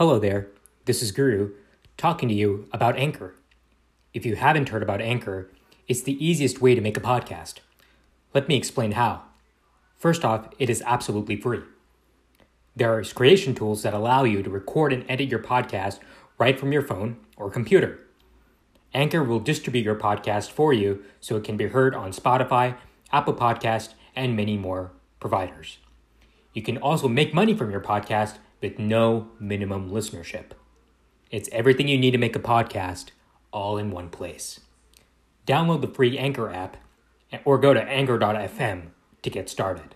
Hello there, this is Guru talking to you about Anchor. If you haven't heard about Anchor, it's the easiest way to make a podcast. Let me explain how. First off, it is absolutely free. There are creation tools that allow you to record and edit your podcast right from your phone or computer. Anchor will distribute your podcast for you so it can be heard on Spotify, Apple Podcast, and many more providers. You can also make money from your podcast with no minimum listenership. It's everything you need to make a podcast all in one place. Download the free Anchor app or go to anchor.fm to get started.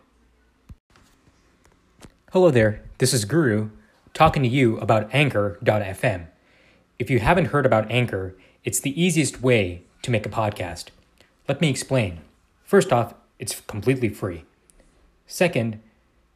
Hello there, this is Guru talking to you about Anchor.fm. If you haven't heard about Anchor, it's the easiest way to make a podcast. Let me explain. First off, it's completely free. Second,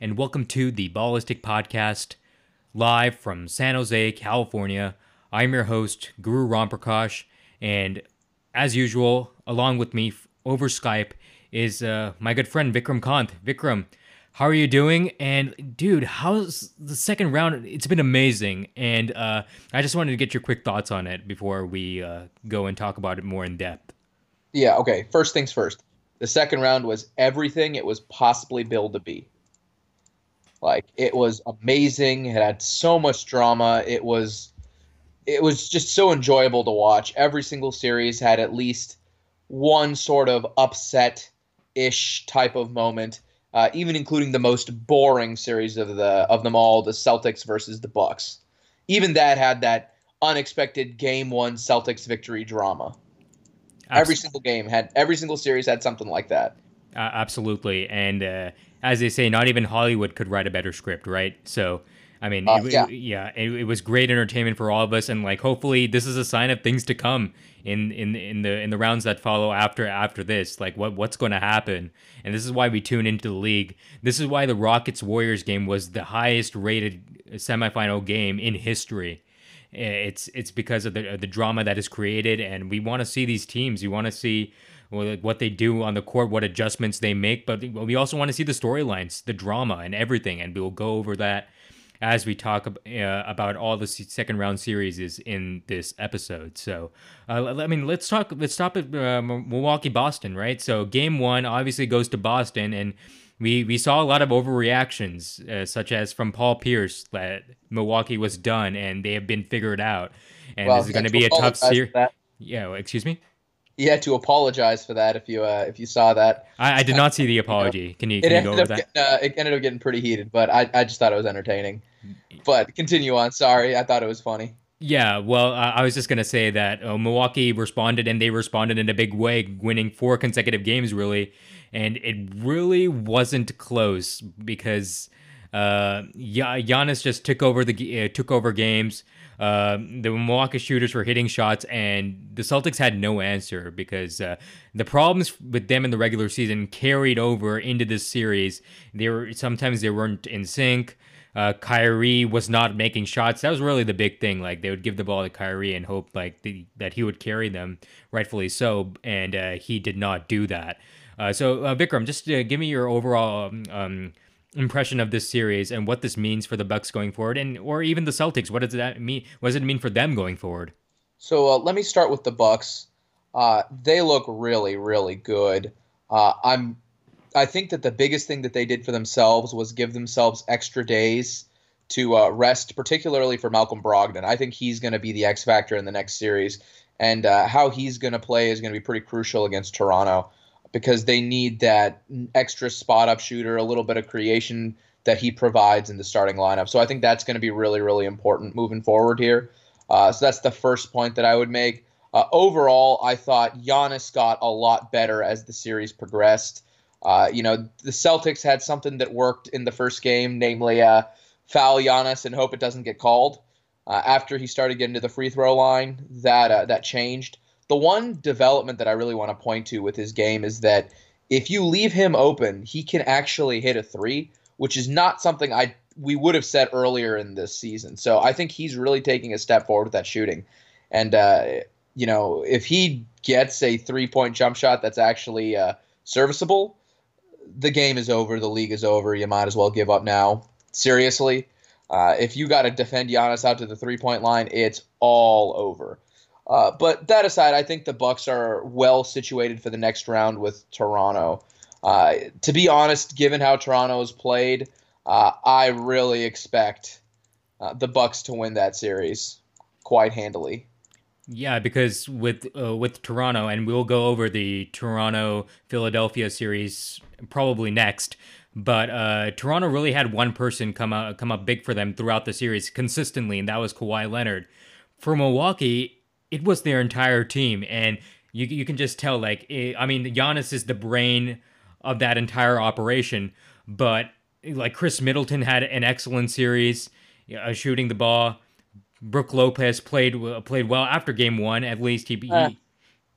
and welcome to the Ballistic Podcast, live from San Jose, California. I'm your host, Guru Ramprakash, and as usual, along with me over Skype is uh, my good friend Vikram Kant. Vikram, how are you doing? And dude, how's the second round? It's been amazing, and uh, I just wanted to get your quick thoughts on it before we uh, go and talk about it more in depth. Yeah. Okay. First things first. The second round was everything it was possibly billed to be. Like it was amazing. It had so much drama. It was it was just so enjoyable to watch. Every single series had at least one sort of upset ish type of moment. Uh, even including the most boring series of the of them all, the Celtics versus the Bucks. Even that had that unexpected game one Celtics victory drama. Absolutely. Every single game had every single series had something like that. Uh, absolutely, and uh, as they say, not even Hollywood could write a better script, right? So, I mean, uh, it, yeah, it, yeah it, it, was great entertainment for all of us, and like hopefully this is a sign of things to come in in in the in the rounds that follow after after this. Like what what's going to happen, and this is why we tune into the league. This is why the Rockets Warriors game was the highest rated semifinal game in history. It's it's because of the the drama that is created, and we want to see these teams. You want to see what they do on the court, what adjustments they make, but we also want to see the storylines, the drama, and everything. And we'll go over that as we talk uh, about all the second round series is in this episode. So, uh, I mean, let's talk. Let's stop at uh, Milwaukee, Boston, right? So, game one obviously goes to Boston, and we we saw a lot of overreactions, uh, such as from Paul Pierce that Milwaukee was done and they have been figured out, and well, this is going to be a tough series. Yeah, excuse me he had to apologize for that. If you uh, if you saw that, I, I did not see the apology. Can you, can you go over that? Getting, uh, it ended up getting pretty heated, but I, I just thought it was entertaining. But continue on. Sorry, I thought it was funny. Yeah, well, uh, I was just gonna say that uh, Milwaukee responded, and they responded in a big way, winning four consecutive games, really, and it really wasn't close because uh, Giannis just took over the uh, took over games. Uh, the Milwaukee shooters were hitting shots, and the Celtics had no answer because uh, the problems with them in the regular season carried over into this series. They were sometimes they weren't in sync. Uh, Kyrie was not making shots. That was really the big thing. Like they would give the ball to Kyrie and hope like the, that he would carry them, rightfully so, and uh, he did not do that. Uh, so uh, Vikram, just uh, give me your overall um, um, impression of this series and what this means for the Bucks going forward, and or even the Celtics. What does that mean? What does it mean for them going forward? So uh, let me start with the Bucks. Uh, they look really, really good. Uh, I'm. I think that the biggest thing that they did for themselves was give themselves extra days to uh, rest, particularly for Malcolm Brogdon. I think he's going to be the X factor in the next series, and uh, how he's going to play is going to be pretty crucial against Toronto because they need that extra spot up shooter, a little bit of creation that he provides in the starting lineup. So I think that's going to be really, really important moving forward here. Uh, so that's the first point that I would make. Uh, overall, I thought Giannis got a lot better as the series progressed. Uh, you know, the Celtics had something that worked in the first game, namely uh, foul Giannis and hope it doesn't get called. Uh, after he started getting to the free throw line, that uh, that changed. The one development that I really want to point to with his game is that if you leave him open, he can actually hit a three, which is not something I we would have said earlier in this season. So I think he's really taking a step forward with that shooting. And uh, you know, if he gets a three point jump shot that's actually uh, serviceable, the game is over. The league is over. You might as well give up now. Seriously, uh, if you got to defend Giannis out to the three point line, it's all over. Uh, but that aside, I think the Bucks are well situated for the next round with Toronto. Uh, to be honest, given how Toronto has played, uh, I really expect uh, the Bucks to win that series quite handily. Yeah, because with uh, with Toronto, and we'll go over the Toronto Philadelphia series probably next. But uh, Toronto really had one person come up come up big for them throughout the series consistently, and that was Kawhi Leonard. For Milwaukee, it was their entire team, and you you can just tell. Like, it, I mean, Giannis is the brain of that entire operation, but like Khris Middleton had an excellent series, uh, shooting the ball. Brook Lopez played played well after game one. At least he, uh.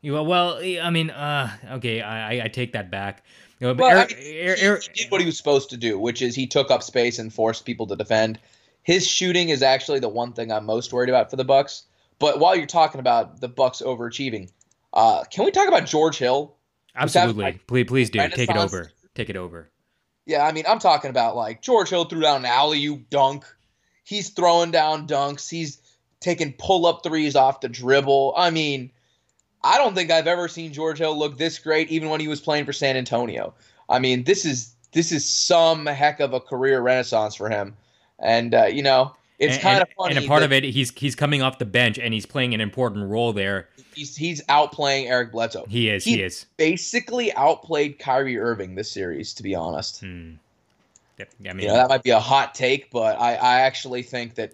he well, I mean, uh, okay, I, I take that back. You know, well, Eric, I mean, he, Eric, he did what he was supposed to do, which is he took up space and forced people to defend. His shooting is actually the one thing I'm most worried about for the Bucks. But while you're talking about the Bucks overachieving, uh, can we talk about George Hill? Absolutely, like, please, please do. Take it over. Take it over. Yeah, I mean, I'm talking about like George Hill threw down an alley oop dunk. He's throwing down dunks. He's taking pull up threes off the dribble. I mean, I don't think I've ever seen George Hill look this great, even when he was playing for San Antonio. I mean, this is this is some heck of a career renaissance for him, and uh, you know, it's kind of funny. And a part of it, he's he's coming off the bench and he's playing an important role there. He's he's outplaying Eric Bledsoe. He is. He, he is basically outplayed Kyrie Irving this series, to be honest. Hmm. I mean, you know, that might be a hot take, but I I actually think that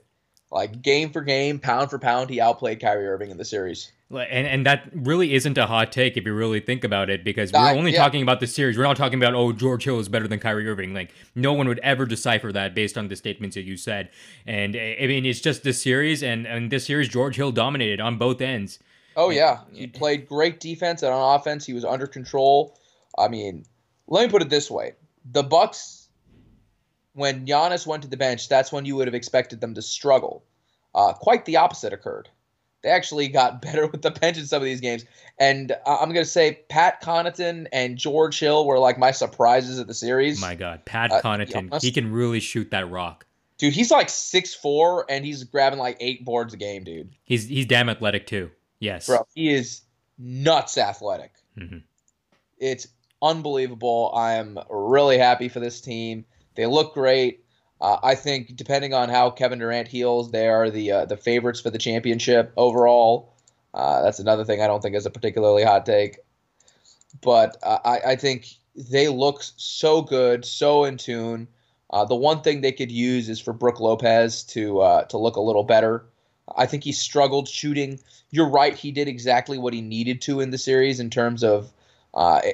like game for game, pound for pound, he outplayed Kyrie Irving in the series. And and that really isn't a hot take if you really think about it, because we're only yeah. talking about the series. We're not talking about oh George Hill is better than Kyrie Irving. Like no one would ever decipher that based on the statements that you said. And I mean it's just this series, and and this series George Hill dominated on both ends. Oh yeah, he played great defense, and on offense he was under control. I mean, let me put it this way: the Bucks, when Giannis went to the bench, that's when you would have expected them to struggle. Uh, quite the opposite occurred. They actually got better with the bench in some of these games. And I'm going to say Pat Connaughton and George Hill were like my surprises of the series. My God, Pat uh, Connaughton, he can really shoot that rock. Dude, he's like six four and he's grabbing like eight boards a game, dude. He's he's damn athletic too. Yes, bro, he is nuts athletic. Mm-hmm. It's unbelievable. I am really happy for this team. They look great. Uh, I think depending on how Kevin Durant heals, they are the uh, the favorites for the championship overall. Uh, that's another thing I don't think is a particularly hot take, but uh, I, I think they look so good, so in tune. Uh, the one thing they could use is for Brook Lopez to uh, to look a little better. I think he struggled shooting. You're right; he did exactly what he needed to in the series in terms of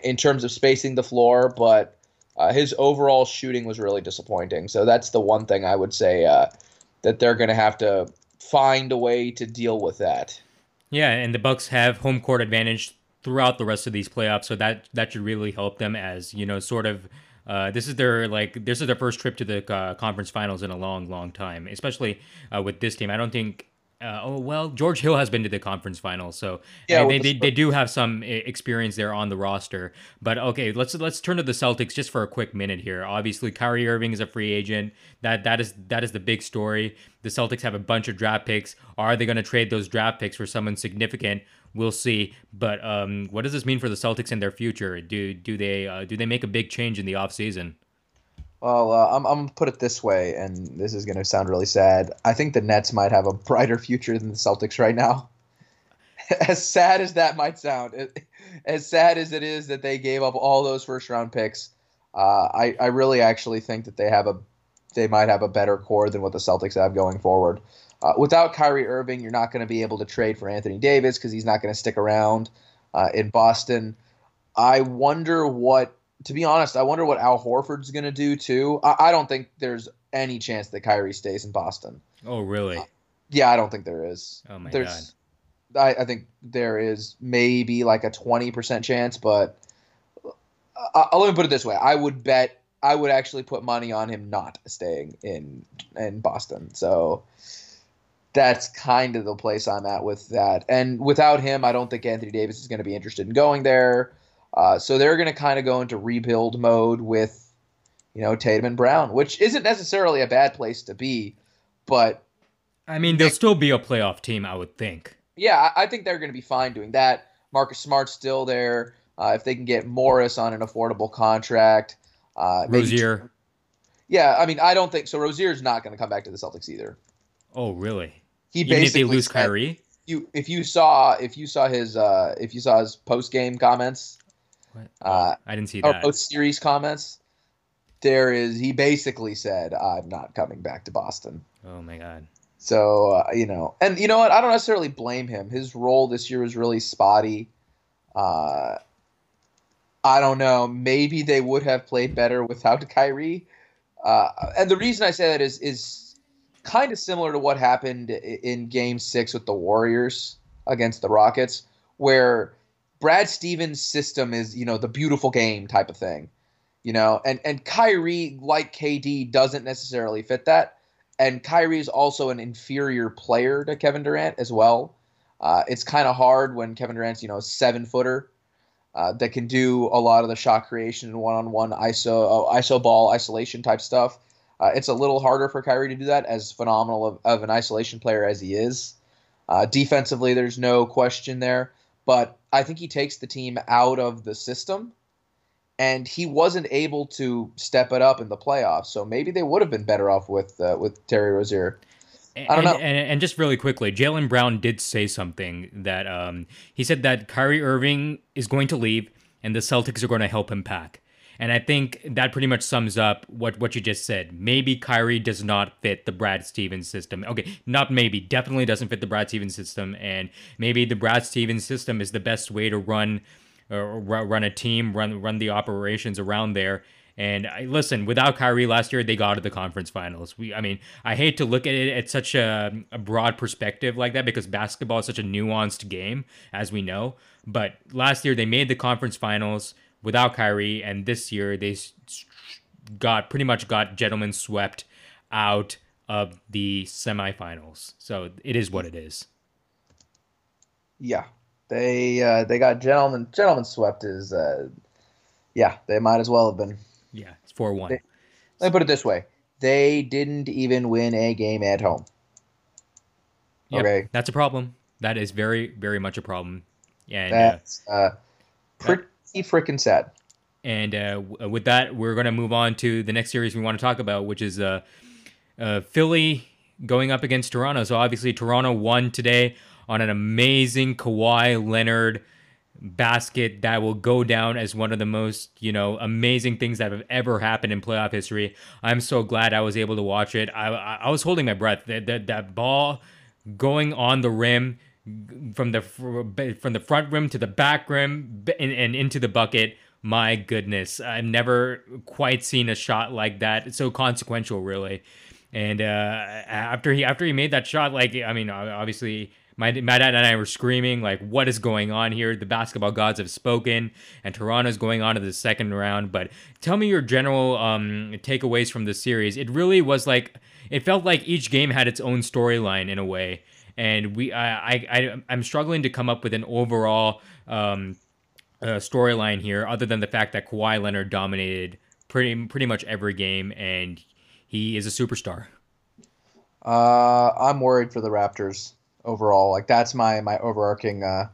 in terms of spacing the floor, but uh, his overall shooting was really disappointing. So that's the one thing I would say uh, that they're going to have to find a way to deal with that. Yeah, and the Bucks have home court advantage throughout the rest of these playoffs, so that that should really help them as you know, sort of. Uh, this is their like this is their first trip to the uh, conference finals in a long, long time, especially uh, with this team. I don't think uh, oh well, George Hill has been to the conference final, so yeah, they, they, they do have some experience there on the roster. But okay, let's let's turn to the Celtics just for a quick minute here. Obviously, Kyrie Irving is a free agent. That that is that is the big story. The Celtics have a bunch of draft picks. Are they going to trade those draft picks for someone significant? We'll see. But um, what does this mean for the Celtics and their future? Do do they uh, do they make a big change in the offseason? Well, uh, I'm, I'm going to put it this way, and this is going to sound really sad. I think the Nets might have a brighter future than the Celtics right now. as sad as that might sound, as sad as it is that they gave up all those first round picks, uh, I, I really actually think that they have a they might have a better core than what the Celtics have going forward. Uh, without Kyrie Irving, you're not going to be able to trade for Anthony Davis because he's not going to stick around uh, in Boston. I wonder what to be honest, I wonder what Al Horford's going to do too. I, I, don't think there's any chance that Kyrie stays in Boston. Oh, really? Uh, yeah, I don't think there is. Oh my There's, god. I, I think there is maybe like a twenty percent chance, but uh, let me put it this way: I would bet I would actually put money on him not staying in in Boston. So that's kind of the place I'm at with that. And without him, I don't think Anthony Davis is going to be interested in going there. Uh, so they're going to kind of go into rebuild mode with, you know, Tatum and Brown, which isn't necessarily a bad place to be, but I mean, they'll still be a playoff team, I would think. Yeah, I think they're going to be fine doing that. Marcus Smart's still there. Uh, if they can get Morris on an affordable contract, uh, Rozier. yeah, I mean, I don't think so. Rozier's not going to come back to the Celtics either. Oh, really? He Even basically if they lose Kyrie. You, if you saw, if you saw his, uh, if you saw his post game comments? Uh, I didn't see that. post series comments, there is he basically said, "I'm not coming back to Boston." Oh my god. So uh, you know, and you know what? I don't necessarily blame him. His role this year was really spotty. Uh, I don't know. Maybe they would have played better without Kyrie. Uh, and the reason I say that is is kind of similar to what happened in Game Six with the Warriors against the Rockets, where Brad Stevens' system is you know the beautiful game type of thing, you know, and and Kyrie like KD doesn't necessarily fit that and Kyrie is also an inferior player to Kevin Durant as well. Uh, it's kind of hard when Kevin Durant's you know a seven footer uh, that can do a lot of the shot creation and one on one ISO uh, ISO ball isolation type stuff. Uh, it's a little harder for Kyrie to do that, as phenomenal of, of an isolation player as he is. Uh, defensively, there's no question there, but I think he takes the team out of the system and he wasn't able to step it up in the playoffs. So maybe they would have been better off with uh, with Terry Rozier. And, I don't know. And, and just really quickly, Jaylen Brown did say something that um, he said that Kyrie Irving is going to leave and the Celtics are going to help him pack. And I think that pretty much sums up what, what you just said. Maybe Kyrie does not fit the Brad Stevens system. Okay, not maybe, definitely doesn't fit the Brad Stevens system. And maybe the Brad Stevens system is the best way to run or ru- run a team, run run the operations around there. And I, listen, without Kyrie last year, they got to the conference finals. We, I mean, I hate to look at it at such a, a broad perspective like that because basketball is such a nuanced game, as we know. But last year they made the conference finals without Kyrie, and this year they got pretty much got gentlemen swept out of the semifinals. So it is what it is. Yeah, they uh, they got gentlemen gentlemen swept is uh, yeah they might as well have been. Yeah, it's four one. Let me put it this way: they didn't even win a game at home. Yep, Okay. that's a problem. That is very, very much a problem. And uh, That's uh, pretty freaking sad. and uh, with that, we're going to move on to the next series we want to talk about, which is uh, uh, Philly going up against Toronto. So obviously, Toronto won today on an amazing Kawhi Leonard basket that will go down as one of the most you know amazing things that have ever happened in playoff history. I'm so glad I was able to watch it. I I, I was holding my breath. That, that that ball going on the rim from the from the front rim to the back rim and, and into the bucket. My goodness, I've never quite seen a shot like that. It's so consequential, really. And uh, after he after he made that shot, like I mean, obviously my my dad and I were screaming like, "What is going on here?" The basketball gods have spoken, and Toronto's going on to the second round. But tell me your general um, takeaways from the series. It really was like it felt like each game had its own storyline in a way, and we I I, I'm struggling to come up with an overall um, uh, storyline here, other than the fact that Kawhi Leonard dominated pretty pretty much every game, and he is a superstar. Uh, I'm worried for the Raptors overall. Like that's my my overarching uh,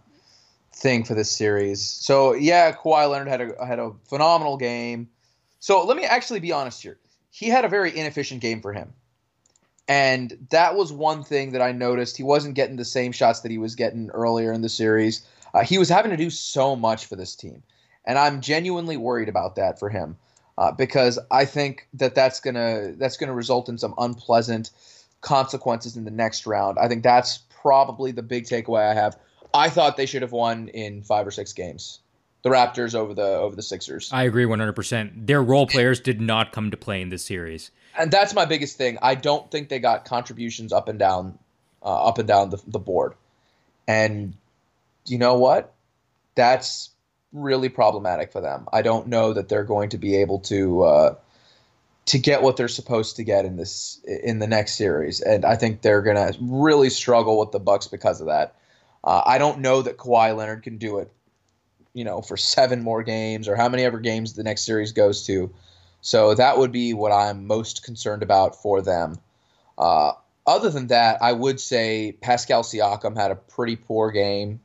thing for this series. So yeah, Kawhi Leonard had a had a phenomenal game. So let me actually be honest here. He had a very inefficient game for him. And that was one thing that I noticed. He wasn't getting the same shots that he was getting earlier in the series. Uh, he was having to do so much for this team. And I'm genuinely worried about that for him. Uh, because I think that that's gonna that's gonna result in some unpleasant consequences in the next round. I think that's probably the big takeaway I have. I thought they should have won in five or six games. the Raptors over the over the Sixers. I agree 100%. Their role players did not come to play in this series. And that's my biggest thing. I don't think they got contributions up and down uh, up and down the, the board. And you know what? That's really problematic for them. I don't know that they're going to be able to uh, to get what they're supposed to get in this in the next series, and I think they're going to really struggle with the Bucks because of that. Uh, I don't know that Kawhi Leonard can do it, you know, for seven more games or how many ever games the next series goes to. So that would be what I'm most concerned about for them. Uh, other than that, I would say Pascal Siakam had a pretty poor game.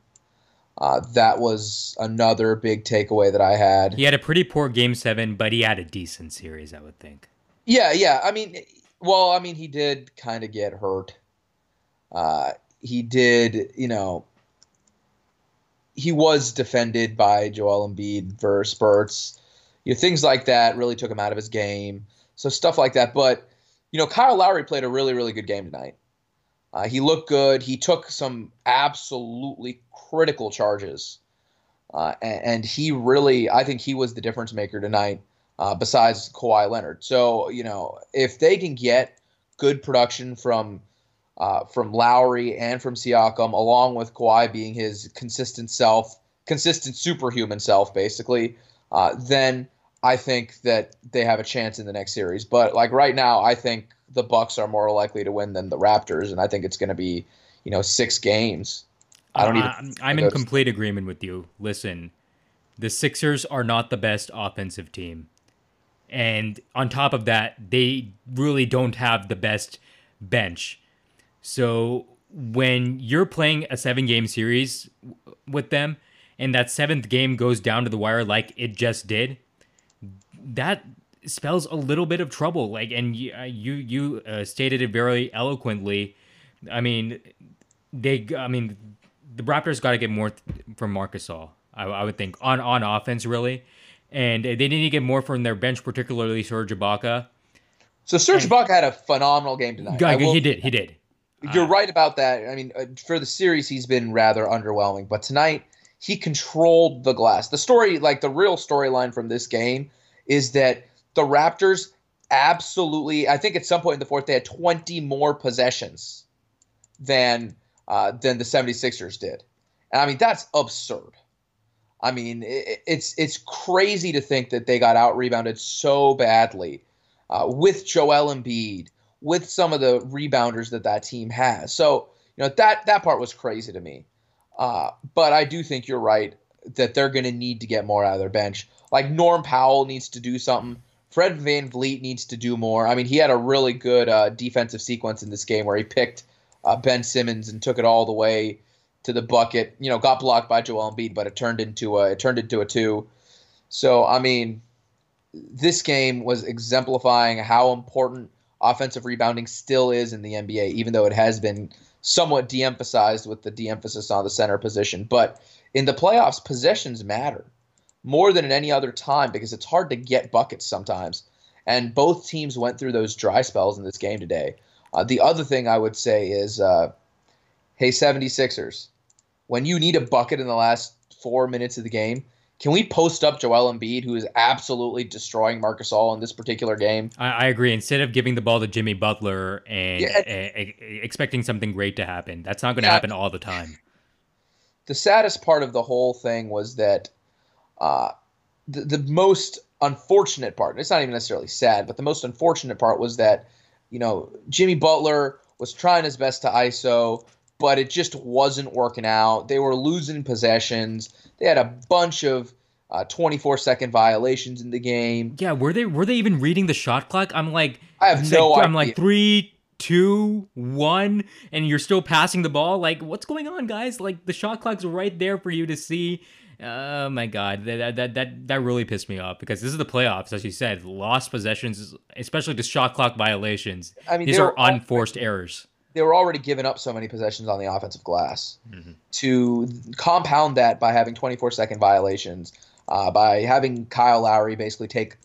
Uh, that was another big takeaway that I had. He had a pretty poor game seven, but he had a decent series, I would think. Yeah, yeah. I mean, well, I mean, he did kind of get hurt. Uh, he did, you know, he was defended by Joel Embiid for spurts. You know, things like that really took him out of his game. So stuff like that. But you know, Kyle Lowry played a really, really good game tonight. Uh, he looked good. He took some absolutely critical charges. Uh, and, and, he really, I think he was the difference maker tonight, uh, besides Kawhi Leonard. So, you know, if they can get good production from uh, from Lowry and from Siakam, along with Kawhi being his consistent self, consistent superhuman self, basically, uh, then I think that they have a chance in the next series. But like right now, I think the Bucks are more likely to win than the Raptors, and I think it's going to be, you know, six games. I don't uh, even. I'm in complete agreement with you. Listen, the Sixers are not the best offensive team, and on top of that, they really don't have the best bench. So when you're playing a seven game series with them, and that seventh game goes down to the wire like it just did that spells a little bit of trouble. Like, and you uh, you, you uh, stated it very eloquently. I mean, they. I mean, the Raptors got to get more th- from Marc Gasol. I, I, would think on on offense really, and they need to get more from their bench, particularly Serge Ibaka. So Serge Ibaka had a phenomenal game tonight. Yeah, he did. He did. You're uh, right about that. I mean, uh, for the series, he's been rather underwhelming, but tonight he controlled the glass. The story, like the real storyline from this game, is that the Raptors absolutely, I think at some point in the fourth, they had 20 more possessions than uh, than the 76ers did. And I mean, that's absurd. I mean, it, it's it's crazy to think that they got out rebounded so badly uh, with Joel Embiid, with some of the rebounders that that team has. So you know that that part was crazy to me. Uh, but I do think you're right that they're going to need to get more out of their bench. Like Norm Powell needs to do something. Fred VanVleet needs to do more. I mean, he had a really good uh, defensive sequence in this game where he picked uh, Ben Simmons and took it all the way to the bucket. You know, got blocked by Joel Embiid, but it turned into a it turned into a two. So I mean, this game was exemplifying how important offensive rebounding still is in the NBA, even though it has been somewhat de-emphasized with the de-emphasis on the center position. But in the playoffs, possessions matter more than at any other time because it's hard to get buckets sometimes. And both teams went through those dry spells in this game today. Uh, the other thing I would say is uh, hey, 76ers, when you need a bucket in the last four minutes of the game, can we post up Joel Embiid, who is absolutely destroying Marc Gasol in this particular game? I, I, agree. Instead of giving the ball to Jimmy Butler and yeah. expecting something great to happen, that's not going to yeah. happen all the time. The saddest part of the whole thing was that uh, the, the most unfortunate part, it's not even necessarily sad, but the most unfortunate part was that, you know, Jimmy Butler was trying his best to ISO, but it just wasn't working out. They were losing possessions. They had a bunch of uh, 24 second violations in the game. Yeah, were they were they even reading the shot clock? I'm like, I have no like, idea. I'm like three, two, one, and you're still passing the ball. Like, what's going on, guys? Like the shot clock's right there for you to see. Oh my god, that that that that really pissed me off because this is the playoffs, as you said. Lost possessions, especially the shot clock violations. I mean, these are unforced errors. They were already giving up so many possessions on the offensive glass. Mm-hmm. To compound that by having 24 second violations, uh, by having Kyle Lowry basically take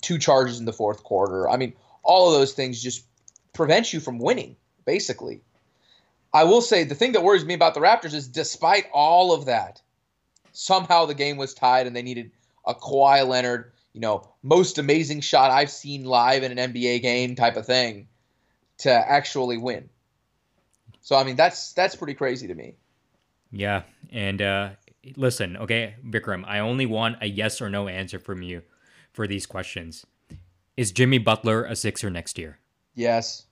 two charges in the fourth quarter. I mean, all of those things just prevent you from winning, basically. I will say the thing that worries me about the Raptors is despite all of that, somehow the game was tied and they needed a Kawhi Leonard, you know, most amazing shot I've seen live in an NBA game type of thing to actually win. So I mean that's that's pretty crazy to me. Yeah, and uh listen, okay, Vikram, I only want a yes or no answer from you for these questions. Is Jimmy Butler a Sixer next year? Yes.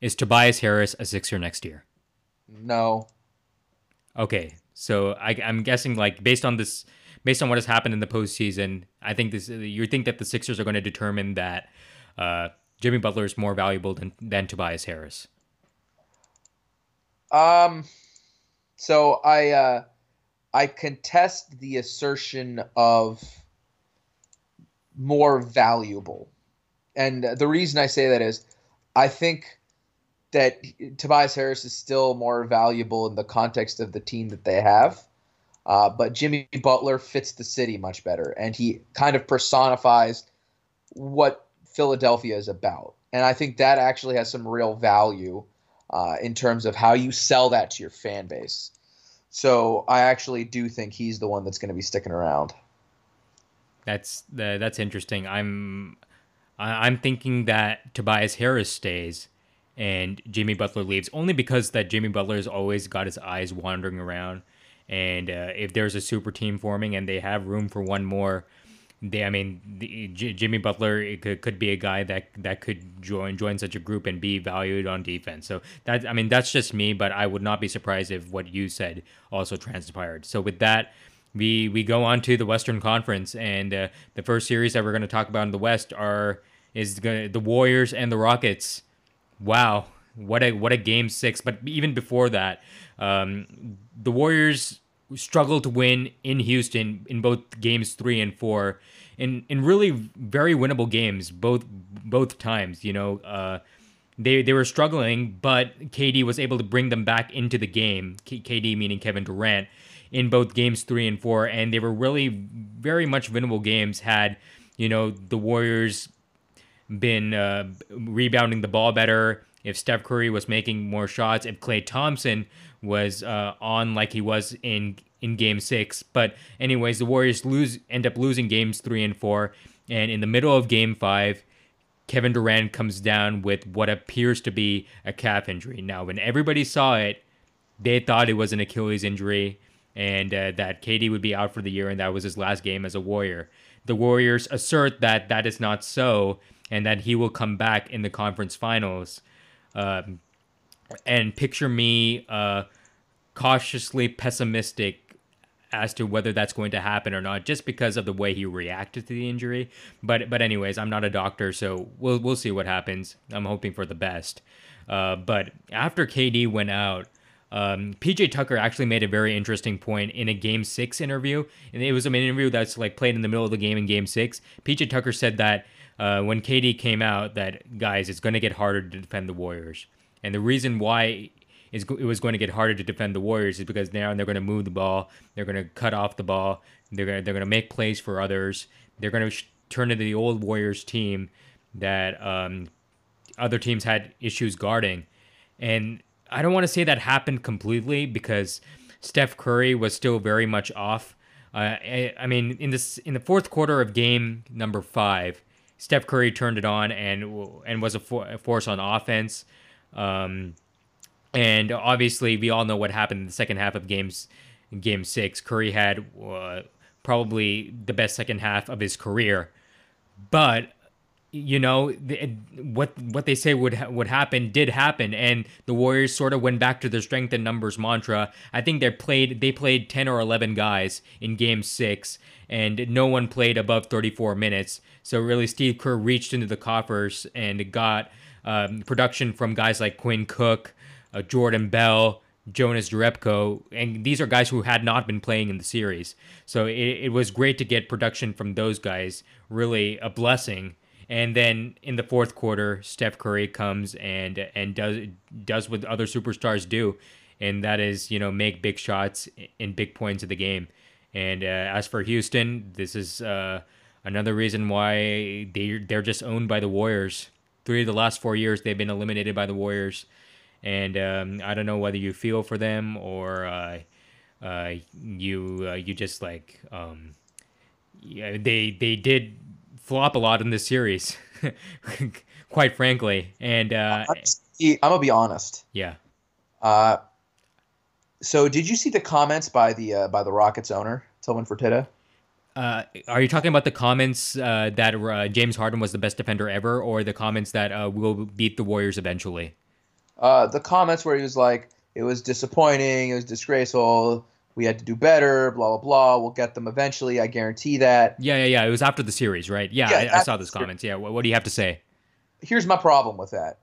Is Tobias Harris a Sixer next year? No. Okay, so I, am guessing like based on this, based on what has happened in the postseason, I think this you think that the Sixers are going to determine that uh, Jimmy Butler is more valuable than than Tobias Harris. Um, so I uh, I contest the assertion of more valuable, and the reason I say that is I think that Tobias Harris is still more valuable in the context of the team that they have. Uh, but Jimmy Butler fits the city much better, and he kind of personifies what Philadelphia is about. And I think that actually has some real value uh, in terms of how you sell that to your fan base. So I actually do think he's the one that's going to be sticking around. That's uh, that's interesting. I'm I'm thinking that Tobias Harris stays and Jimmy Butler leaves only because that Jimmy Butler has always got his eyes wandering around. And uh, if there's a super team forming and they have room for one more, they I mean the, J- Jimmy Butler could, could be a guy that that could join join such a group and be valued on defense. So that I mean that's just me, but I would not be surprised if what you said also transpired. So with that. We, we go on to the Western Conference, and uh, the first series that we're going to talk about in the West are is gonna, the Warriors and the Rockets. Wow, what a what a game six! But even before that, um, the Warriors struggled to win in Houston in both games three and four, in in really very winnable games both both times. You know, uh, they they were struggling, but KD was able to bring them back into the game. KD meaning Kevin Durant in both games three and four, and they were really very much winnable games. Had you know the Warriors been uh, rebounding the ball better, if Steph Curry was making more shots, if Klay Thompson was uh, on like he was in in Game Six. But anyways, the Warriors lose end up losing games three and four, and in the middle of Game Five. Kevin Durant comes down with what appears to be a calf injury. Now, when everybody saw it, they thought it was an Achilles injury and uh, that KD would be out for the year and that was his last game as a Warrior. The Warriors assert that that is not so and that he will come back in the conference finals. Um, and picture me uh, cautiously pessimistic as to whether that's going to happen or not, just because of the way he reacted to the injury. But but anyways, I'm not a doctor, so we'll we'll see what happens. I'm hoping for the best. Uh, but after KD went out, um, PJ Tucker actually made a very interesting point in a Game Six interview, and it was an interview that's like played in the middle of the game in Game Six. PJ Tucker said that uh, when KD came out that guys, it's going to get harder to defend the Warriors, and the reason why it was going to get harder to defend the Warriors is because now they're going to move the ball, they're going to cut off the ball, they're going to, they're going to make plays for others, they're going to sh- turn into the old Warriors team that um, other teams had issues guarding, and I don't want to say that happened completely because Steph Curry was still very much off. Uh, I, I, mean, in this in the fourth quarter of game number five, Steph Curry turned it on and and was a, for, a force on offense. Um, and obviously, we all know what happened in the second half of games game six. Curry had uh, probably the best second half of his career, but you know what what they say would ha- would happen did happen. And the warriors sort of went back to their strength in numbers mantra. I think they played they played 10 or 11 guys in game 6 and no one played above 34 minutes. So really steve kerr reached into the coffers and got um, production from guys like quinn cook uh, jordan bell Jonas Jerebko, and these are guys who had not been playing in the series. So it, it was great to get production from those guys. Really a blessing and then in the fourth quarter, Steph Curry comes and and does does what other superstars do, and that is you know make big shots in big points of the game. And uh, as for Houston, this is uh, another reason why they they're just owned by the Warriors. Three of the last four years, they've been eliminated by the Warriors, and um, I don't know whether you feel for them or uh, uh, you uh, you just like um, yeah, they they did flop a lot in this series, quite frankly. And uh, I'm gonna be honest. Yeah. Uh, so did you see the comments by the uh, by the Rockets owner Tillman Fertitta? Uh, are you talking about the comments uh, that uh, James Harden was the best defender ever, or the comments that uh, we'll beat the Warriors eventually? Uh, the comments where he was like, "It was disappointing. It was disgraceful. We had to do better. Blah blah blah. We'll get them eventually. I guarantee that." Yeah, yeah, yeah. It was after the series, right? Yeah, yeah I, I, saw those comments. Yeah. What, what do you have to say? Here's my problem with that.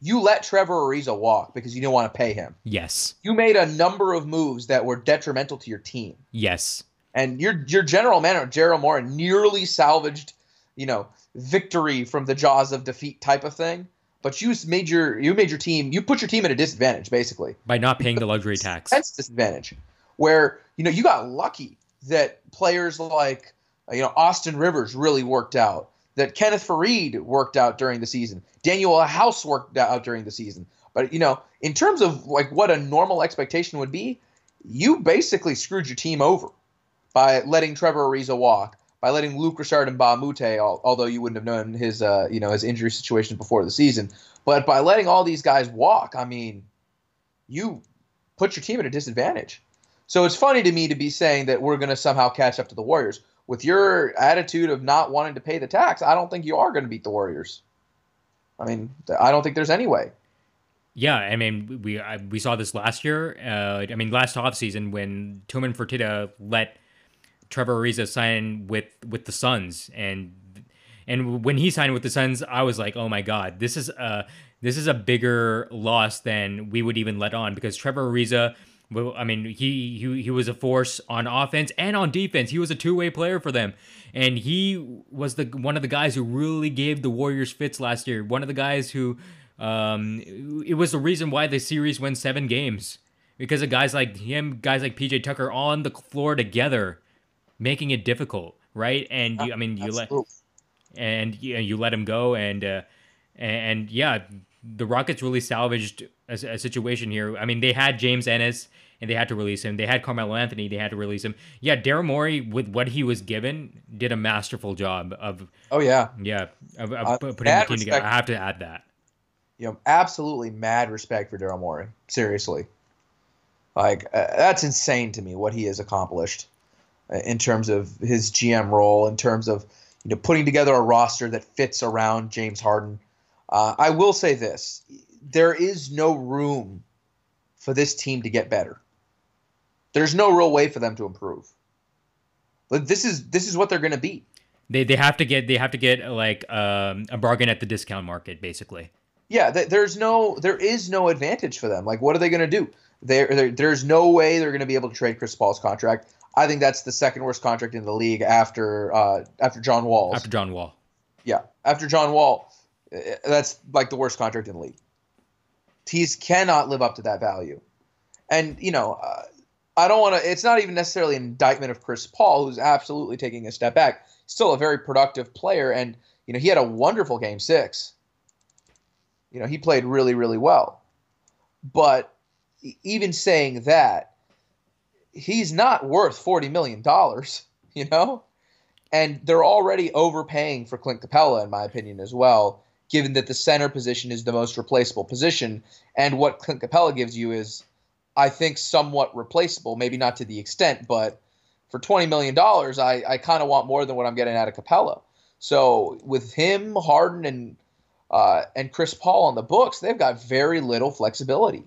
You let Trevor Ariza walk because you didn't want to pay him. Yes. You made a number of moves that were detrimental to your team. Yes and your your general manager Daryl Morey nearly salvaged, you know, victory from the jaws of defeat type of thing. But you made your you made your team you put your team at a disadvantage basically by not paying the luxury tax. That's disadvantage, where you know you got lucky that players like you know Austin Rivers really worked out, that Kenneth Faried worked out during the season, Danuel House worked out during the season. But you know, in terms of like what a normal expectation would be, you basically screwed your team over by letting Trevor Ariza walk, by letting Luc Richard Mbah a Moute, although you wouldn't have known his uh, you know his injury situation before the season, but by letting all these guys walk, I mean, you put your team at a disadvantage. So it's funny to me to be saying that we're going to somehow catch up to the Warriors. With your attitude of not wanting to pay the tax, I don't think you are going to beat the Warriors. I mean, I don't think there's any way. Yeah, I mean, we I, we saw this last year. Uh, I mean, last offseason when Tillman Fertitta let Trevor Ariza sign with with the Suns, and and when he signed with the Suns, I was like, oh my god, this is a this is a bigger loss than we would even let on because Trevor Ariza. Well, I mean, he, he he was a force on offense and on defense. He was a two way player for them, and he was the one of the guys who really gave the Warriors fits last year. One of the guys who, um, it was the reason why the series went seven games because of guys like him, guys like PJ Tucker on the floor together making it difficult, right? And you, I mean, you Absolutely. let and you, you let him go, and uh, and yeah, the Rockets really salvaged a, a, situation here. I mean, they had James Ennis and they had to release him. They had Carmelo Anthony, they had to release him. Yeah, Daryl Morey, with what he was given, did a masterful job of. Oh yeah, yeah, of, of uh, putting the team together. I have to add that. You know, absolutely mad respect for Daryl Morey. Seriously, like uh, that's insane to me what he has accomplished in terms of his GM role, in terms of you know putting together a roster that fits around James Harden. Uh, I will say this: there is no room for this team to get better. There's no real way for them to improve. But this is this is what they're going to be. They they have to get they have to get like um, a bargain at the discount market, basically. Yeah, th- there's no there is no advantage for them. Like, what are they going to do? There, there's no way they're going to be able to trade Chris Paul's contract. I think that's the second worst contract in the league after uh, after John Wall. After John Wall. Yeah, after John Wall, that's like the worst contract in the league. Tees cannot live up to that value, and you know, uh, I don't want to. It's not even necessarily an indictment of Chris Paul, who's absolutely taking a step back. Still a very productive player, and you know, he had a wonderful game six. You know, he played really, really well, but even saying that he's not worth $40 million, you know? And they're already overpaying for Clint Capela, in my opinion, as well, given that the center position is the most replaceable position. And what Clint Capela gives you is, I think, somewhat replaceable, maybe not to the extent, but for $20 million, I, I kind of want more than what I'm getting out of Capela. So with him, Harden, and uh, and Chris Paul on the books, they've got very little flexibility.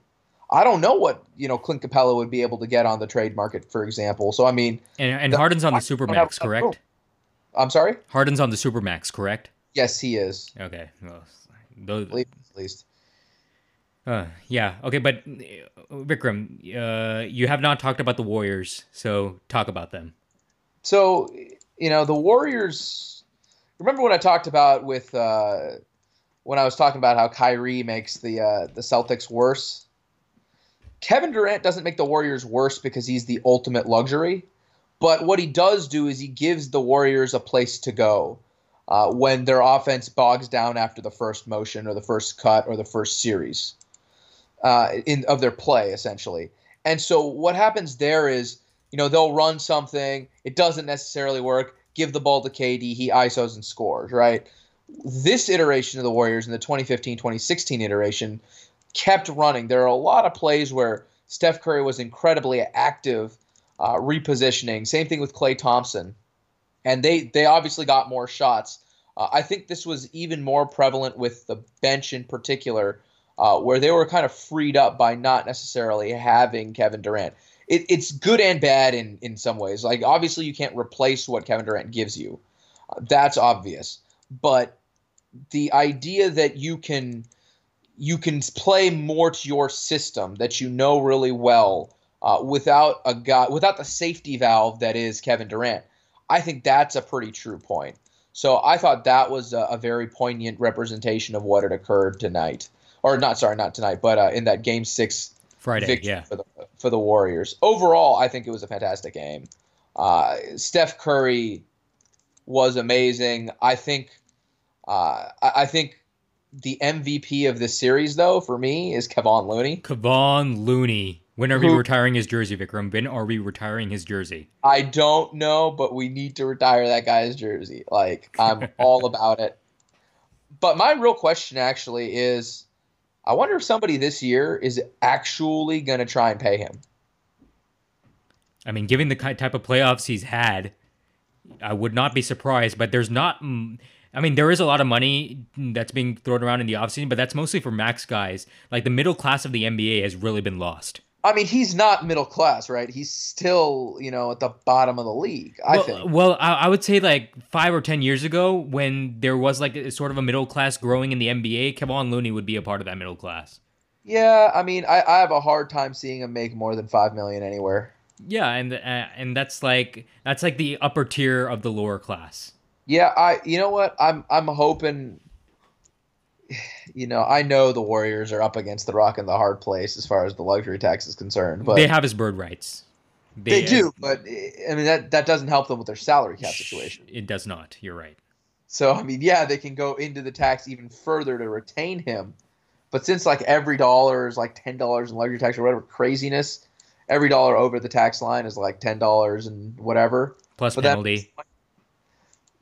I don't know what you know Clint Capela would be able to get on the trade market, for example. So I mean, and, and the, Harden's on the supermax, correct? I'm sorry. Harden's on the supermax, correct? Yes, he is. Okay, well, those, at least. Uh, yeah. Okay, but uh, Vikram, uh, you have not talked about the Warriors, so talk about them. So you know the Warriors. Remember what I talked about with uh, when I was talking about how Kyrie makes the uh, the Celtics worse Kevin Durant doesn't make the Warriors worse because he's the ultimate luxury. But what he does do is he gives the Warriors a place to go uh, when their offense bogs down after the first motion or the first cut or the first series uh, in of their play, essentially. And so what happens there is, you know, they'll run something, it doesn't necessarily work, give the ball to KD, he ISOs and scores, right? This iteration of the Warriors in the 2015-2016 iteration kept running. There are a lot of plays where Steph Curry was incredibly active uh, repositioning. Same thing with Klay Thompson. And they they obviously got more shots. Uh, I think this was even more prevalent with the bench in particular, uh, where they were kind of freed up by not necessarily having Kevin Durant. It, it's good and bad in, in some ways. Like, obviously, you can't replace what Kevin Durant gives you. Uh, that's obvious. But the idea that you can you can play more to your system that you know really well uh, without a guy without the safety valve that is Kevin Durant. I think that's a pretty true point. So I thought that was a, a very poignant representation of what had occurred tonight, or not. Sorry, not tonight, but uh, in that Game Six Friday, yeah, for the for the Warriors. Overall, I think it was a fantastic game. Uh, Steph Curry was amazing. I think. Uh, I, I think the MVP of this series, though, for me, is Kevon Looney. Kevon Looney. When are we retiring his jersey, Vikram? When are we retiring his jersey? I don't know, but we need to retire that guy's jersey. Like, I'm all about it. But my real question actually is I wonder if somebody this year is actually going to try and pay him. I mean, given the type of playoffs he's had, I would not be surprised, but there's not. I mean, there is a lot of money that's being thrown around in the offseason, but that's mostly for max guys. Like the middle class of the NBA has really been lost. I mean, he's not middle class, right? He's still, you know, at the bottom of the league. I well, think. Well, I, I, would say like five or ten years ago, when there was like a, sort of a middle class growing in the NBA, Kevon Looney would be a part of that middle class. Yeah, I mean, I, I have a hard time seeing him make more than five million anywhere. Yeah, and uh, and that's like that's like the upper tier of the lower class. Yeah, I you know what I'm I'm hoping you know, I know the Warriors are up against the rock and the hard place as far as the luxury tax is concerned, but they have his bird rights. They, they do, but I mean that that doesn't help them with their salary cap situation. It does not. You're right. So I mean, yeah, they can go into the tax even further to retain him, but since like every dollar is like ten dollars in luxury tax or whatever craziness, every dollar over the tax line is like ten dollars and whatever plus but penalty. That,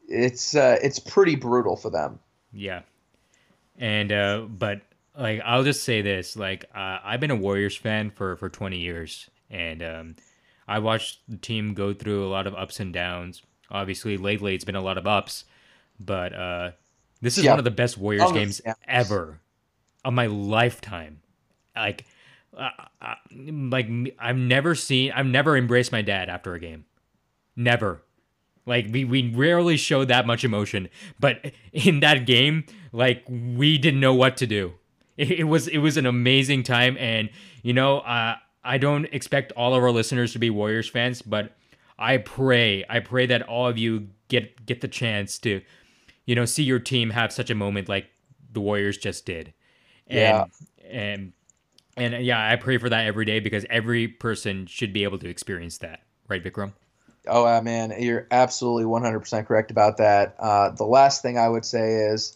it's uh, it's pretty brutal for them. Yeah, and uh, but like I'll just say this: like uh, I've been a Warriors fan for for 20 years, and um, I watched the team go through a lot of ups and downs. Obviously, lately it's been a lot of ups, but uh, this is yeah. one of the best Warriors games yeah. ever of my lifetime. Like, uh, uh, like I've never seen, I've never embraced my dad after a game, never. Like we, we rarely show that much emotion, but in that game, like we didn't know what to do. It, it was it was an amazing time, and you know, uh, I don't expect all of our listeners to be Warriors fans, but I pray, I pray that all of you get get the chance to, you know, see your team have such a moment like the Warriors just did. And, yeah. And and yeah, I pray for that every day because every person should be able to experience that, right, Vikram? Oh, uh, man, you're absolutely 100% correct about that. Uh, the last thing I would say is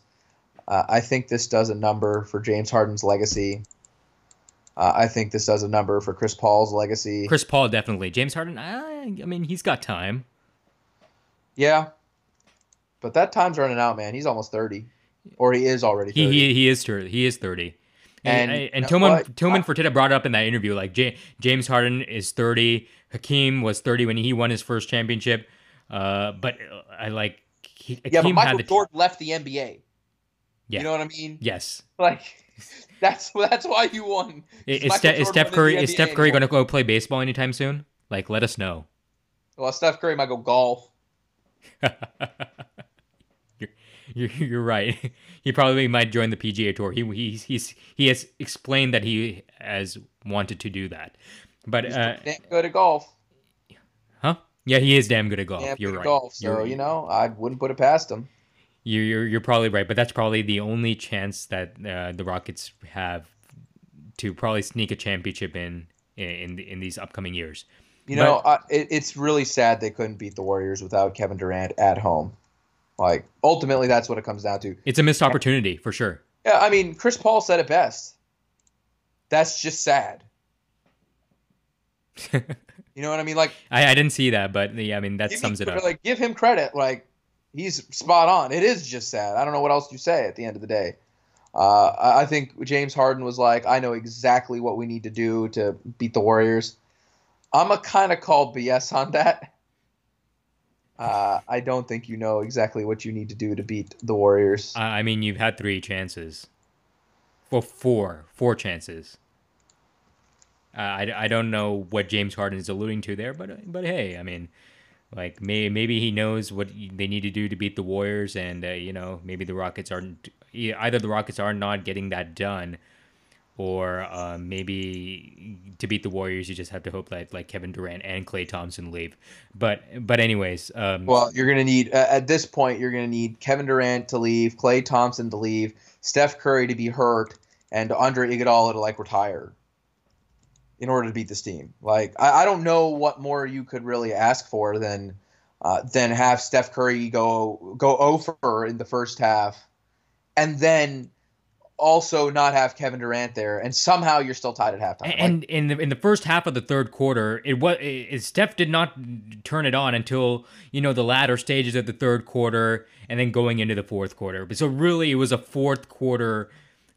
uh, I think this does a number for James Harden's legacy. Uh, I think this does a number for Chris Paul's legacy. Chris Paul, definitely. James Harden, I, I mean, he's got time. Yeah. But that time's running out, man. He's almost 30. Or he is already 30. He, he, he is 30. He is 30. And, and, and Tillman, Tillman Fertitta brought up in that interview, like J- James Harden is 30. Hakeem was 30 when he won his first championship. Uh, but uh, I like. He, yeah, but Michael Jordan left the NBA. Yeah. You know what I mean? Yes. Like that's that's why you won. Is, Ste- is Steph Curry is Steph Curry going to go play baseball anytime soon? Like, let us know. Well, Steph Curry might go golf. You're, you're right. He probably might join the PGA Tour. He he's, he's he has explained that he has wanted to do that, but he's uh, good at golf. Huh? Yeah, he is damn good at golf. Damn you're right. Golf, so you're, you know, I wouldn't put it past him. You're, you're you're probably right, but that's probably the only chance that uh, the Rockets have to probably sneak a championship in in in these upcoming years. You know, but, uh, it, it's really sad they couldn't beat the Warriors without Kevin Durant at home. Like ultimately, that's what it comes down to. It's a missed opportunity for sure. Yeah, I mean, Chris Paul said it best. That's just sad. You know what I mean? Like I, I didn't see that, but yeah, I mean that sums it up. Like give him credit. Like he's spot on. It is just sad. I don't know what else you say at the end of the day. Uh, I think James Harden was like, I know exactly what we need to do to beat the Warriors. I'm a kind of call BS on that. Uh, I don't think you know exactly what you need to do to beat the Warriors. I mean, you've had three chances. Well, four, four chances. Uh, I, I don't know what James Harden is alluding to there, but but hey, I mean, like may, maybe he knows what they need to do to beat the Warriors, and uh, you know maybe the Rockets aren't either the Rockets are not getting that done, or uh, maybe to beat the Warriors you just have to hope that like Kevin Durant and Klay Thompson leave. But but anyways, um, well you're gonna need at this point you're gonna need Kevin Durant to leave, Klay Thompson to leave, Steph Curry to be hurt, and Andre Iguodala to like retire in order to beat this team. Like I, I don't know what more you could really ask for than uh, than have Steph Curry go go over in the first half, and then also not have Kevin Durant there, and somehow you're still tied at halftime. And like, in the in the first half of the third quarter, it was it, Steph did not turn it on until you know the latter stages of the third quarter, and then going into the fourth quarter. But so really, it was a fourth quarter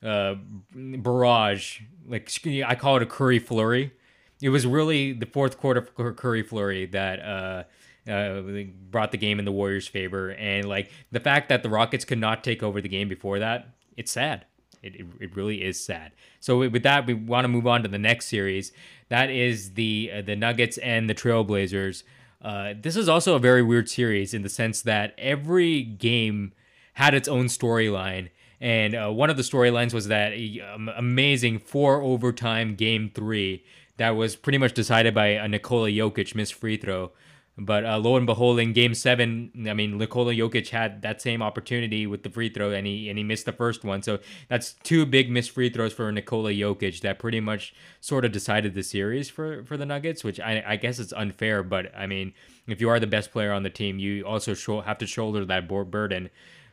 uh, barrage like I call it a Curry flurry. It was really the fourth quarter Curry flurry that uh, uh, brought the game in the Warriors' favor, and like the fact that the Rockets could not take over the game before that, it's sad. It, it, it really is sad. So with that, we want to move on to the next series. That is the uh, the Nuggets and the Trailblazers. Uh, this is also a very weird series in the sense that every game had its own storyline and uh, one of the storylines was that um, amazing four overtime game three that was pretty much decided by a Nikola Jokic missed free throw. But uh, lo and behold, in Game Seven, I mean, Nikola Jokic had that same opportunity with the free throw, and he and he missed the first one. So that's two big missed free throws for Nikola Jokic that pretty much sort of decided the series for for the Nuggets. Which I, I guess it's unfair, but I mean, if you are the best player on the team, you also have to shoulder that burden.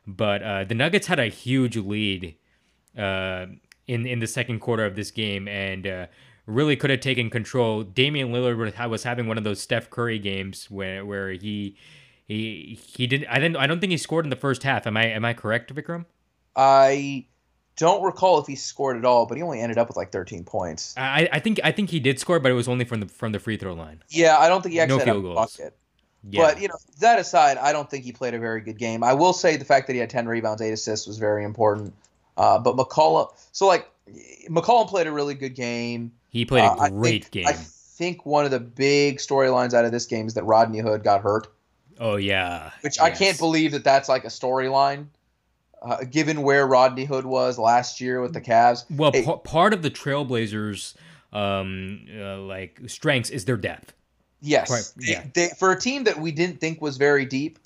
But uh, the Nuggets had a huge lead uh, in in the second quarter of this game and uh, really could have taken control. Damian Lillard was having one of those Steph Curry games where where he he he didn't. I didn't. I don't think he scored in the first half. Am I am I correct, Vikram? I don't recall if he scored at all, but he only ended up with like 13 points. I, I think I think he did score, but it was only from the from the free throw line. Yeah, I don't think he actually no had field a goals. bucket. Yeah. But you know that aside, I don't think he played a very good game. I will say the fact that he had ten rebounds, eight assists was very important. Uh, but McCollum, so like McCollum played a really good game. He played a uh, great I think, game. I think one of the big storylines out of this game is that Rodney Hood got hurt. Oh yeah, which yes. I can't believe that that's like a storyline. Uh, given where Rodney Hood was last year with the Cavs. Well, hey, p- part of the Trailblazers' um, uh, like strengths is their depth. Yes. Right. Yeah. They, they, for a team that we didn't think was very deep,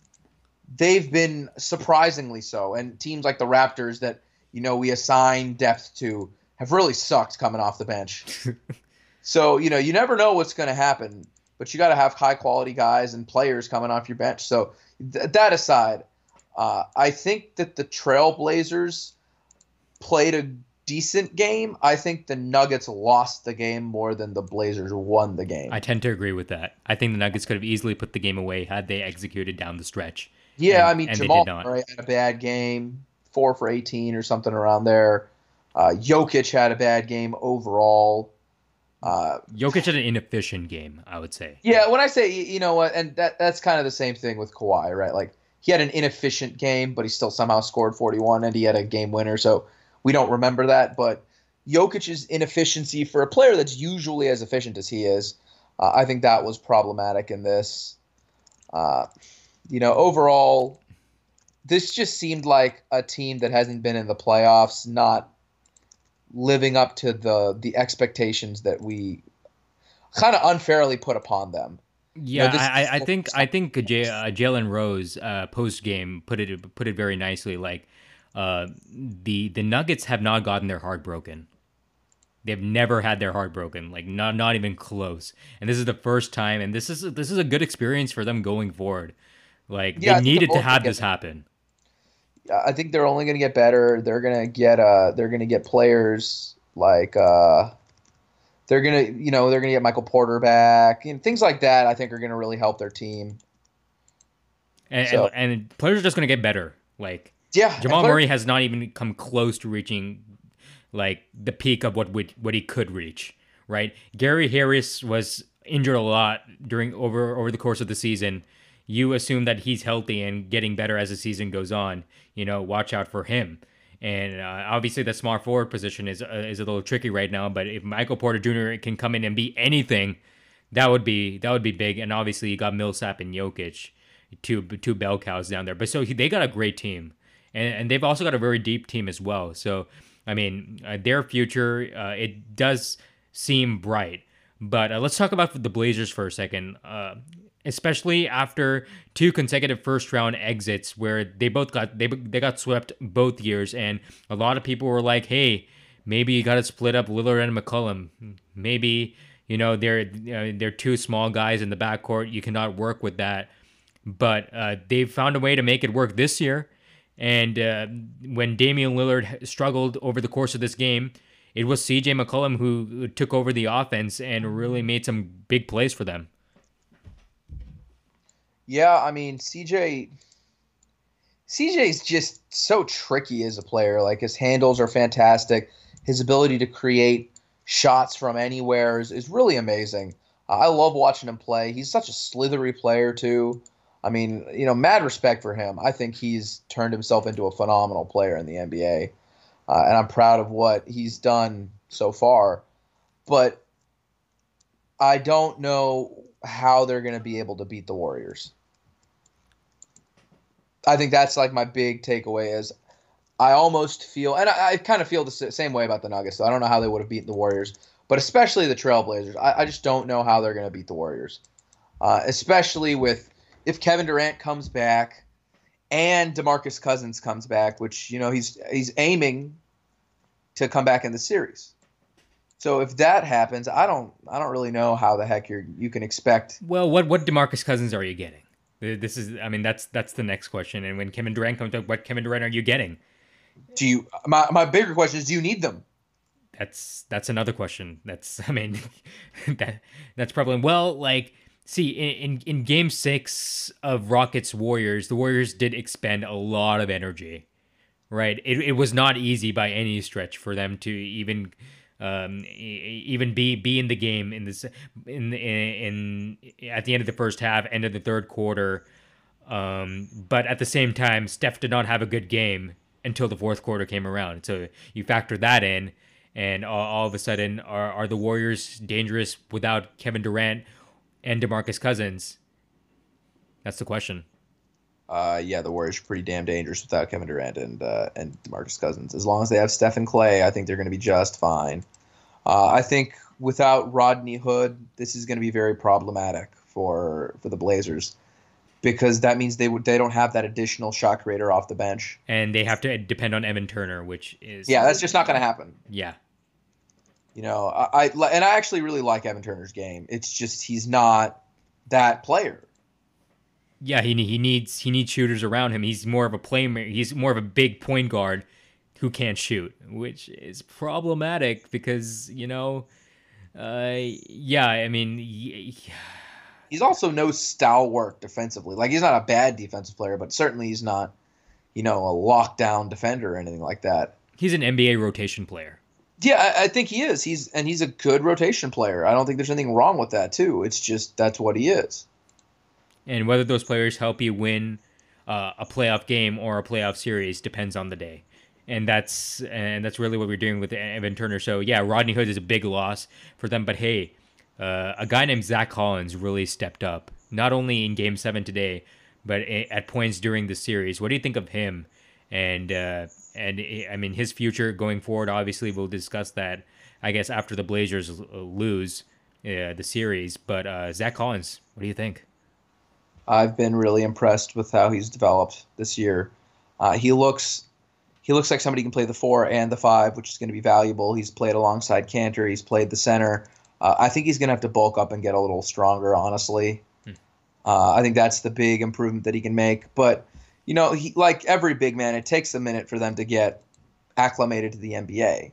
they've been surprisingly so. And teams like the Raptors that you know we assign depth to have really sucked coming off the bench. so you know you never know what's going to happen, but you got to have high quality guys and players coming off your bench. So th- that aside, uh, I think that the Trailblazers played a decent game. I think the Nuggets lost the game more than the Blazers won the game. I tend to agree with that. I think the Nuggets could have easily put the game away had they executed down the stretch. Yeah, and, I mean Jamal Murray had a bad game, four for eighteen or something around there. Uh, Jokic had a bad game overall. Uh, Jokic had an inefficient game, I would say. Yeah, when I say you know what, and that that's kind of the same thing with Kawhi, right? Like he had an inefficient game, but he still somehow scored 41 and he had a game winner. So we don't remember that, but Jokic's inefficiency for a player that's usually as efficient as he is, uh, I think that was problematic in this. Uh, you know, overall, this just seemed like a team that hasn't been in the playoffs, not living up to the the expectations that we kind of unfairly put upon them. Yeah, you know, I, I think I think J- uh, Jalen Rose uh, post game put it put it very nicely. Like uh, the the Nuggets have not gotten their heart broken. They've never had their heart broken, like not not even close. And this is the first time, and this is this is a good experience for them going forward. Like yeah, they needed to have this happen. I think they're only going to get better. They're going to get uh they're going to get players like uh they're gonna, you know, they're gonna get Michael Porter back and things like that. I think are gonna really help their team. And, so. and, and players are just gonna get better. Like yeah, Jamal Murray has not even come close to reaching like the peak of what would what he could reach. Right, Gary Harris was injured a lot during over over the course of the season. You assume that he's healthy and getting better as the season goes on. You know, watch out for him. And uh, obviously, the small forward position is uh, is a little tricky right now. But if Michael Porter Jr. can come in and be anything, that would be that would be big. And obviously, you got Millsap and Jokic, two two bell cows down there. But so he, they got a great team, and and they've also got a very deep team as well. So I mean, uh, their future uh, it does seem bright. But uh, let's talk about the Blazers for a second. Uh, especially after two consecutive first round exits where they both got they they got swept both years and a lot of people were like hey maybe you got to split up Lillard and McCollum maybe you know they're uh, they're two small guys in the backcourt you cannot work with that but uh, they found a way to make it work this year and uh, when Damian Lillard struggled over the course of this game it was CJ McCollum who took over the offense and really made some big plays for them yeah, I mean CJ. CJ's just so tricky as a player. Like his handles are fantastic. His ability to create shots from anywhere is, is really amazing. I love watching him play. He's such a slithery player too. I mean, you know, mad respect for him. I think he's turned himself into a phenomenal player in the NBA, uh, and I'm proud of what he's done so far. But I don't know how they're going to be able to beat the Warriors. I think that's like my big takeaway is I almost feel, and I, I kind of feel the same way about the Nuggets. So I don't know how they would have beaten the Warriors, but especially the Trailblazers. I, I just don't know how they're going to beat the Warriors, uh, especially with if Kevin Durant comes back and DeMarcus Cousins comes back, which you know he's he's aiming to come back in the series. So if that happens, I don't I don't really know how the heck you you can expect. Well, what what DeMarcus Cousins are you getting? This is, I mean, that's that's the next question. And when Kevin Durant comes up, what Kevin Durant are you getting? Do you? My my bigger question is, do you need them? That's that's another question. That's, I mean, that that's probably well, like, see, in, in in Game Six of Rockets Warriors, the Warriors did expend a lot of energy, right? It it was not easy by any stretch for them to even um, even be be in the game in this in in, in at the end of the first half, end of the third quarter. Um, but at the same time, Steph did not have a good game until the fourth quarter came around. So you factor that in, and all, all of a sudden, are are the Warriors dangerous without Kevin Durant and DeMarcus Cousins? That's the question. Uh, yeah, the Warriors are pretty damn dangerous without Kevin Durant and uh, and DeMarcus Cousins. As long as they have Steph and Clay, I think they're going to be just fine. Uh, I think without Rodney Hood, this is going to be very problematic for for the Blazers because that means they would they don't have that additional shot creator off the bench, and they have to depend on Evan Turner, which is yeah, that's just not going to happen. Yeah, you know, I, I and I actually really like Evan Turner's game. It's just he's not that player yeah, he he needs he needs shooters around him. He's more of a playmaker. He's more of a big point guard who can't shoot, which is problematic because you know, uh, yeah, I mean, yeah. he's also no stalwart defensively. Like he's not a bad defensive player, but certainly he's not, you know, a lockdown defender or anything like that. He's an NBA rotation player. Yeah, I, I think he is. He's and he's a good rotation player. I don't think there's anything wrong with that too. It's just that's what he is and whether those players help you win uh, a playoff game or a playoff series depends on the day. And that's and that's really what we're doing with Evan Turner. So yeah, Rodney Hood is a big loss for them, but hey, uh, a guy named Zach Collins really stepped up, not only in Game Seven today, but at points during the series. What do you think of him? And uh, and I mean his future going forward. Obviously, we'll discuss that. I guess after the Blazers lose uh, the series. But uh, Zach Collins, what do you think? I've been really impressed with how he's developed this year. Uh, he looks he looks like somebody who can play the four and the five, which is going to be valuable. He's played alongside Kanter. He's played the center. Uh, I think he's going to have to bulk up and get a little stronger. Honestly, hmm. uh, I think that's the big improvement that he can make. But you know, he, like every big man, it takes a minute for them to get acclimated to the NBA.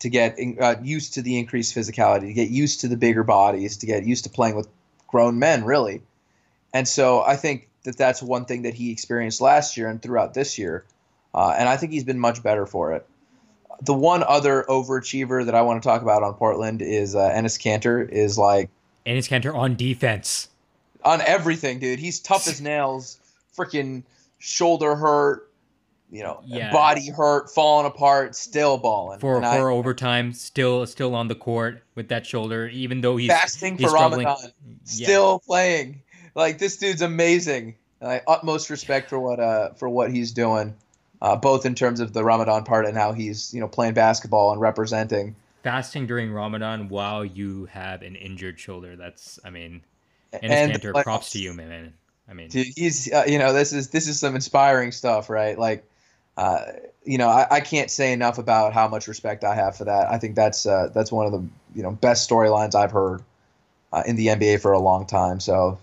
to get uh, used to the increased physicality, to get used to the bigger bodies, to get used to playing with grown men, really. And so I think that that's one thing that he experienced last year and throughout this year. Uh, and I think he's been much better for it. The one other overachiever that I want to talk about on Portland is uh, Enes Kanter. Is like Enes Kanter on defense, on everything, dude. He's tough as nails. Freaking shoulder hurt, you know, yeah. body hurt, falling apart, still balling for for I, overtime. Still, still on the court with that shoulder, even though he's fasting he's for struggling. Ramadan, still yeah. playing. Like this dude's amazing. I utmost respect for what uh for what he's doing, uh, both in terms of the Ramadan part and how he's you know playing basketball and representing. Fasting during Ramadan while you have an injured shoulder. That's I mean, and, and Kanter, props to you, man. I mean, dude, he's uh, you know this is this is some inspiring stuff, right? Like uh, you know, I, I, can't say enough about how much respect I have for that. I think that's uh, that's one of the you know best storylines I've heard uh, in the NBA for a long time. So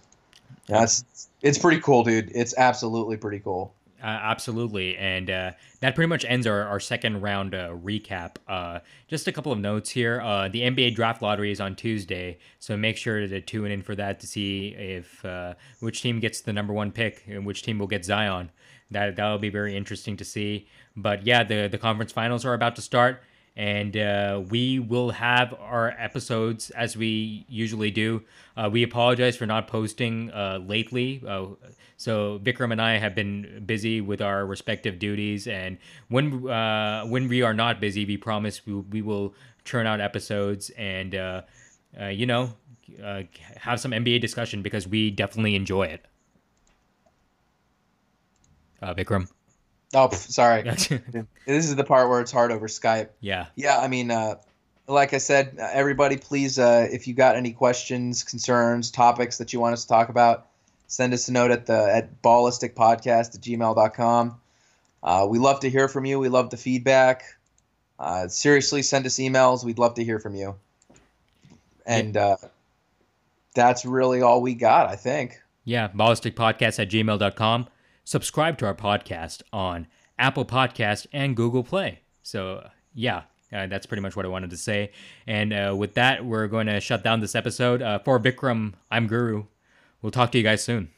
yeah, it's it's pretty cool, dude. It's absolutely pretty cool. Uh, absolutely, and uh, that pretty much ends our, our second round uh, recap. Uh, just a couple of notes here. Uh, the NBA draft lottery is on Tuesday, so make sure to tune in for that to see if uh, which team gets the number one pick and which team will get Zion that that'll be very interesting to see. But yeah, the the conference finals are about to start, and uh, we will have our episodes as we usually do. Uh, we apologize for not posting uh, lately. Uh, so Vikram and I have been busy with our respective duties, and when uh, when we are not busy, we promise we, we will churn out episodes and uh, you know have some NBA discussion because we definitely enjoy it Vikram. Oh, sorry. this is the part where it's hard over Skype. Yeah. Yeah, I mean, uh, like I said, uh, everybody, please, uh, if you got any questions, concerns, topics that you want us to talk about, send us a note at the at ballisticpodcast at gmail.com. Uh, we love to hear from you. We love the feedback. Uh, seriously, send us emails. We'd love to hear from you. And uh, that's really all we got, I think. Yeah, ballisticpodcast at gmail.com subscribe to our podcast on Apple Podcast and Google Play. So, yeah, uh, that's pretty much what I wanted to say. And uh, with that, we're going to shut down this episode. Uh, for Vikram, I'm Guru. We'll talk to you guys soon.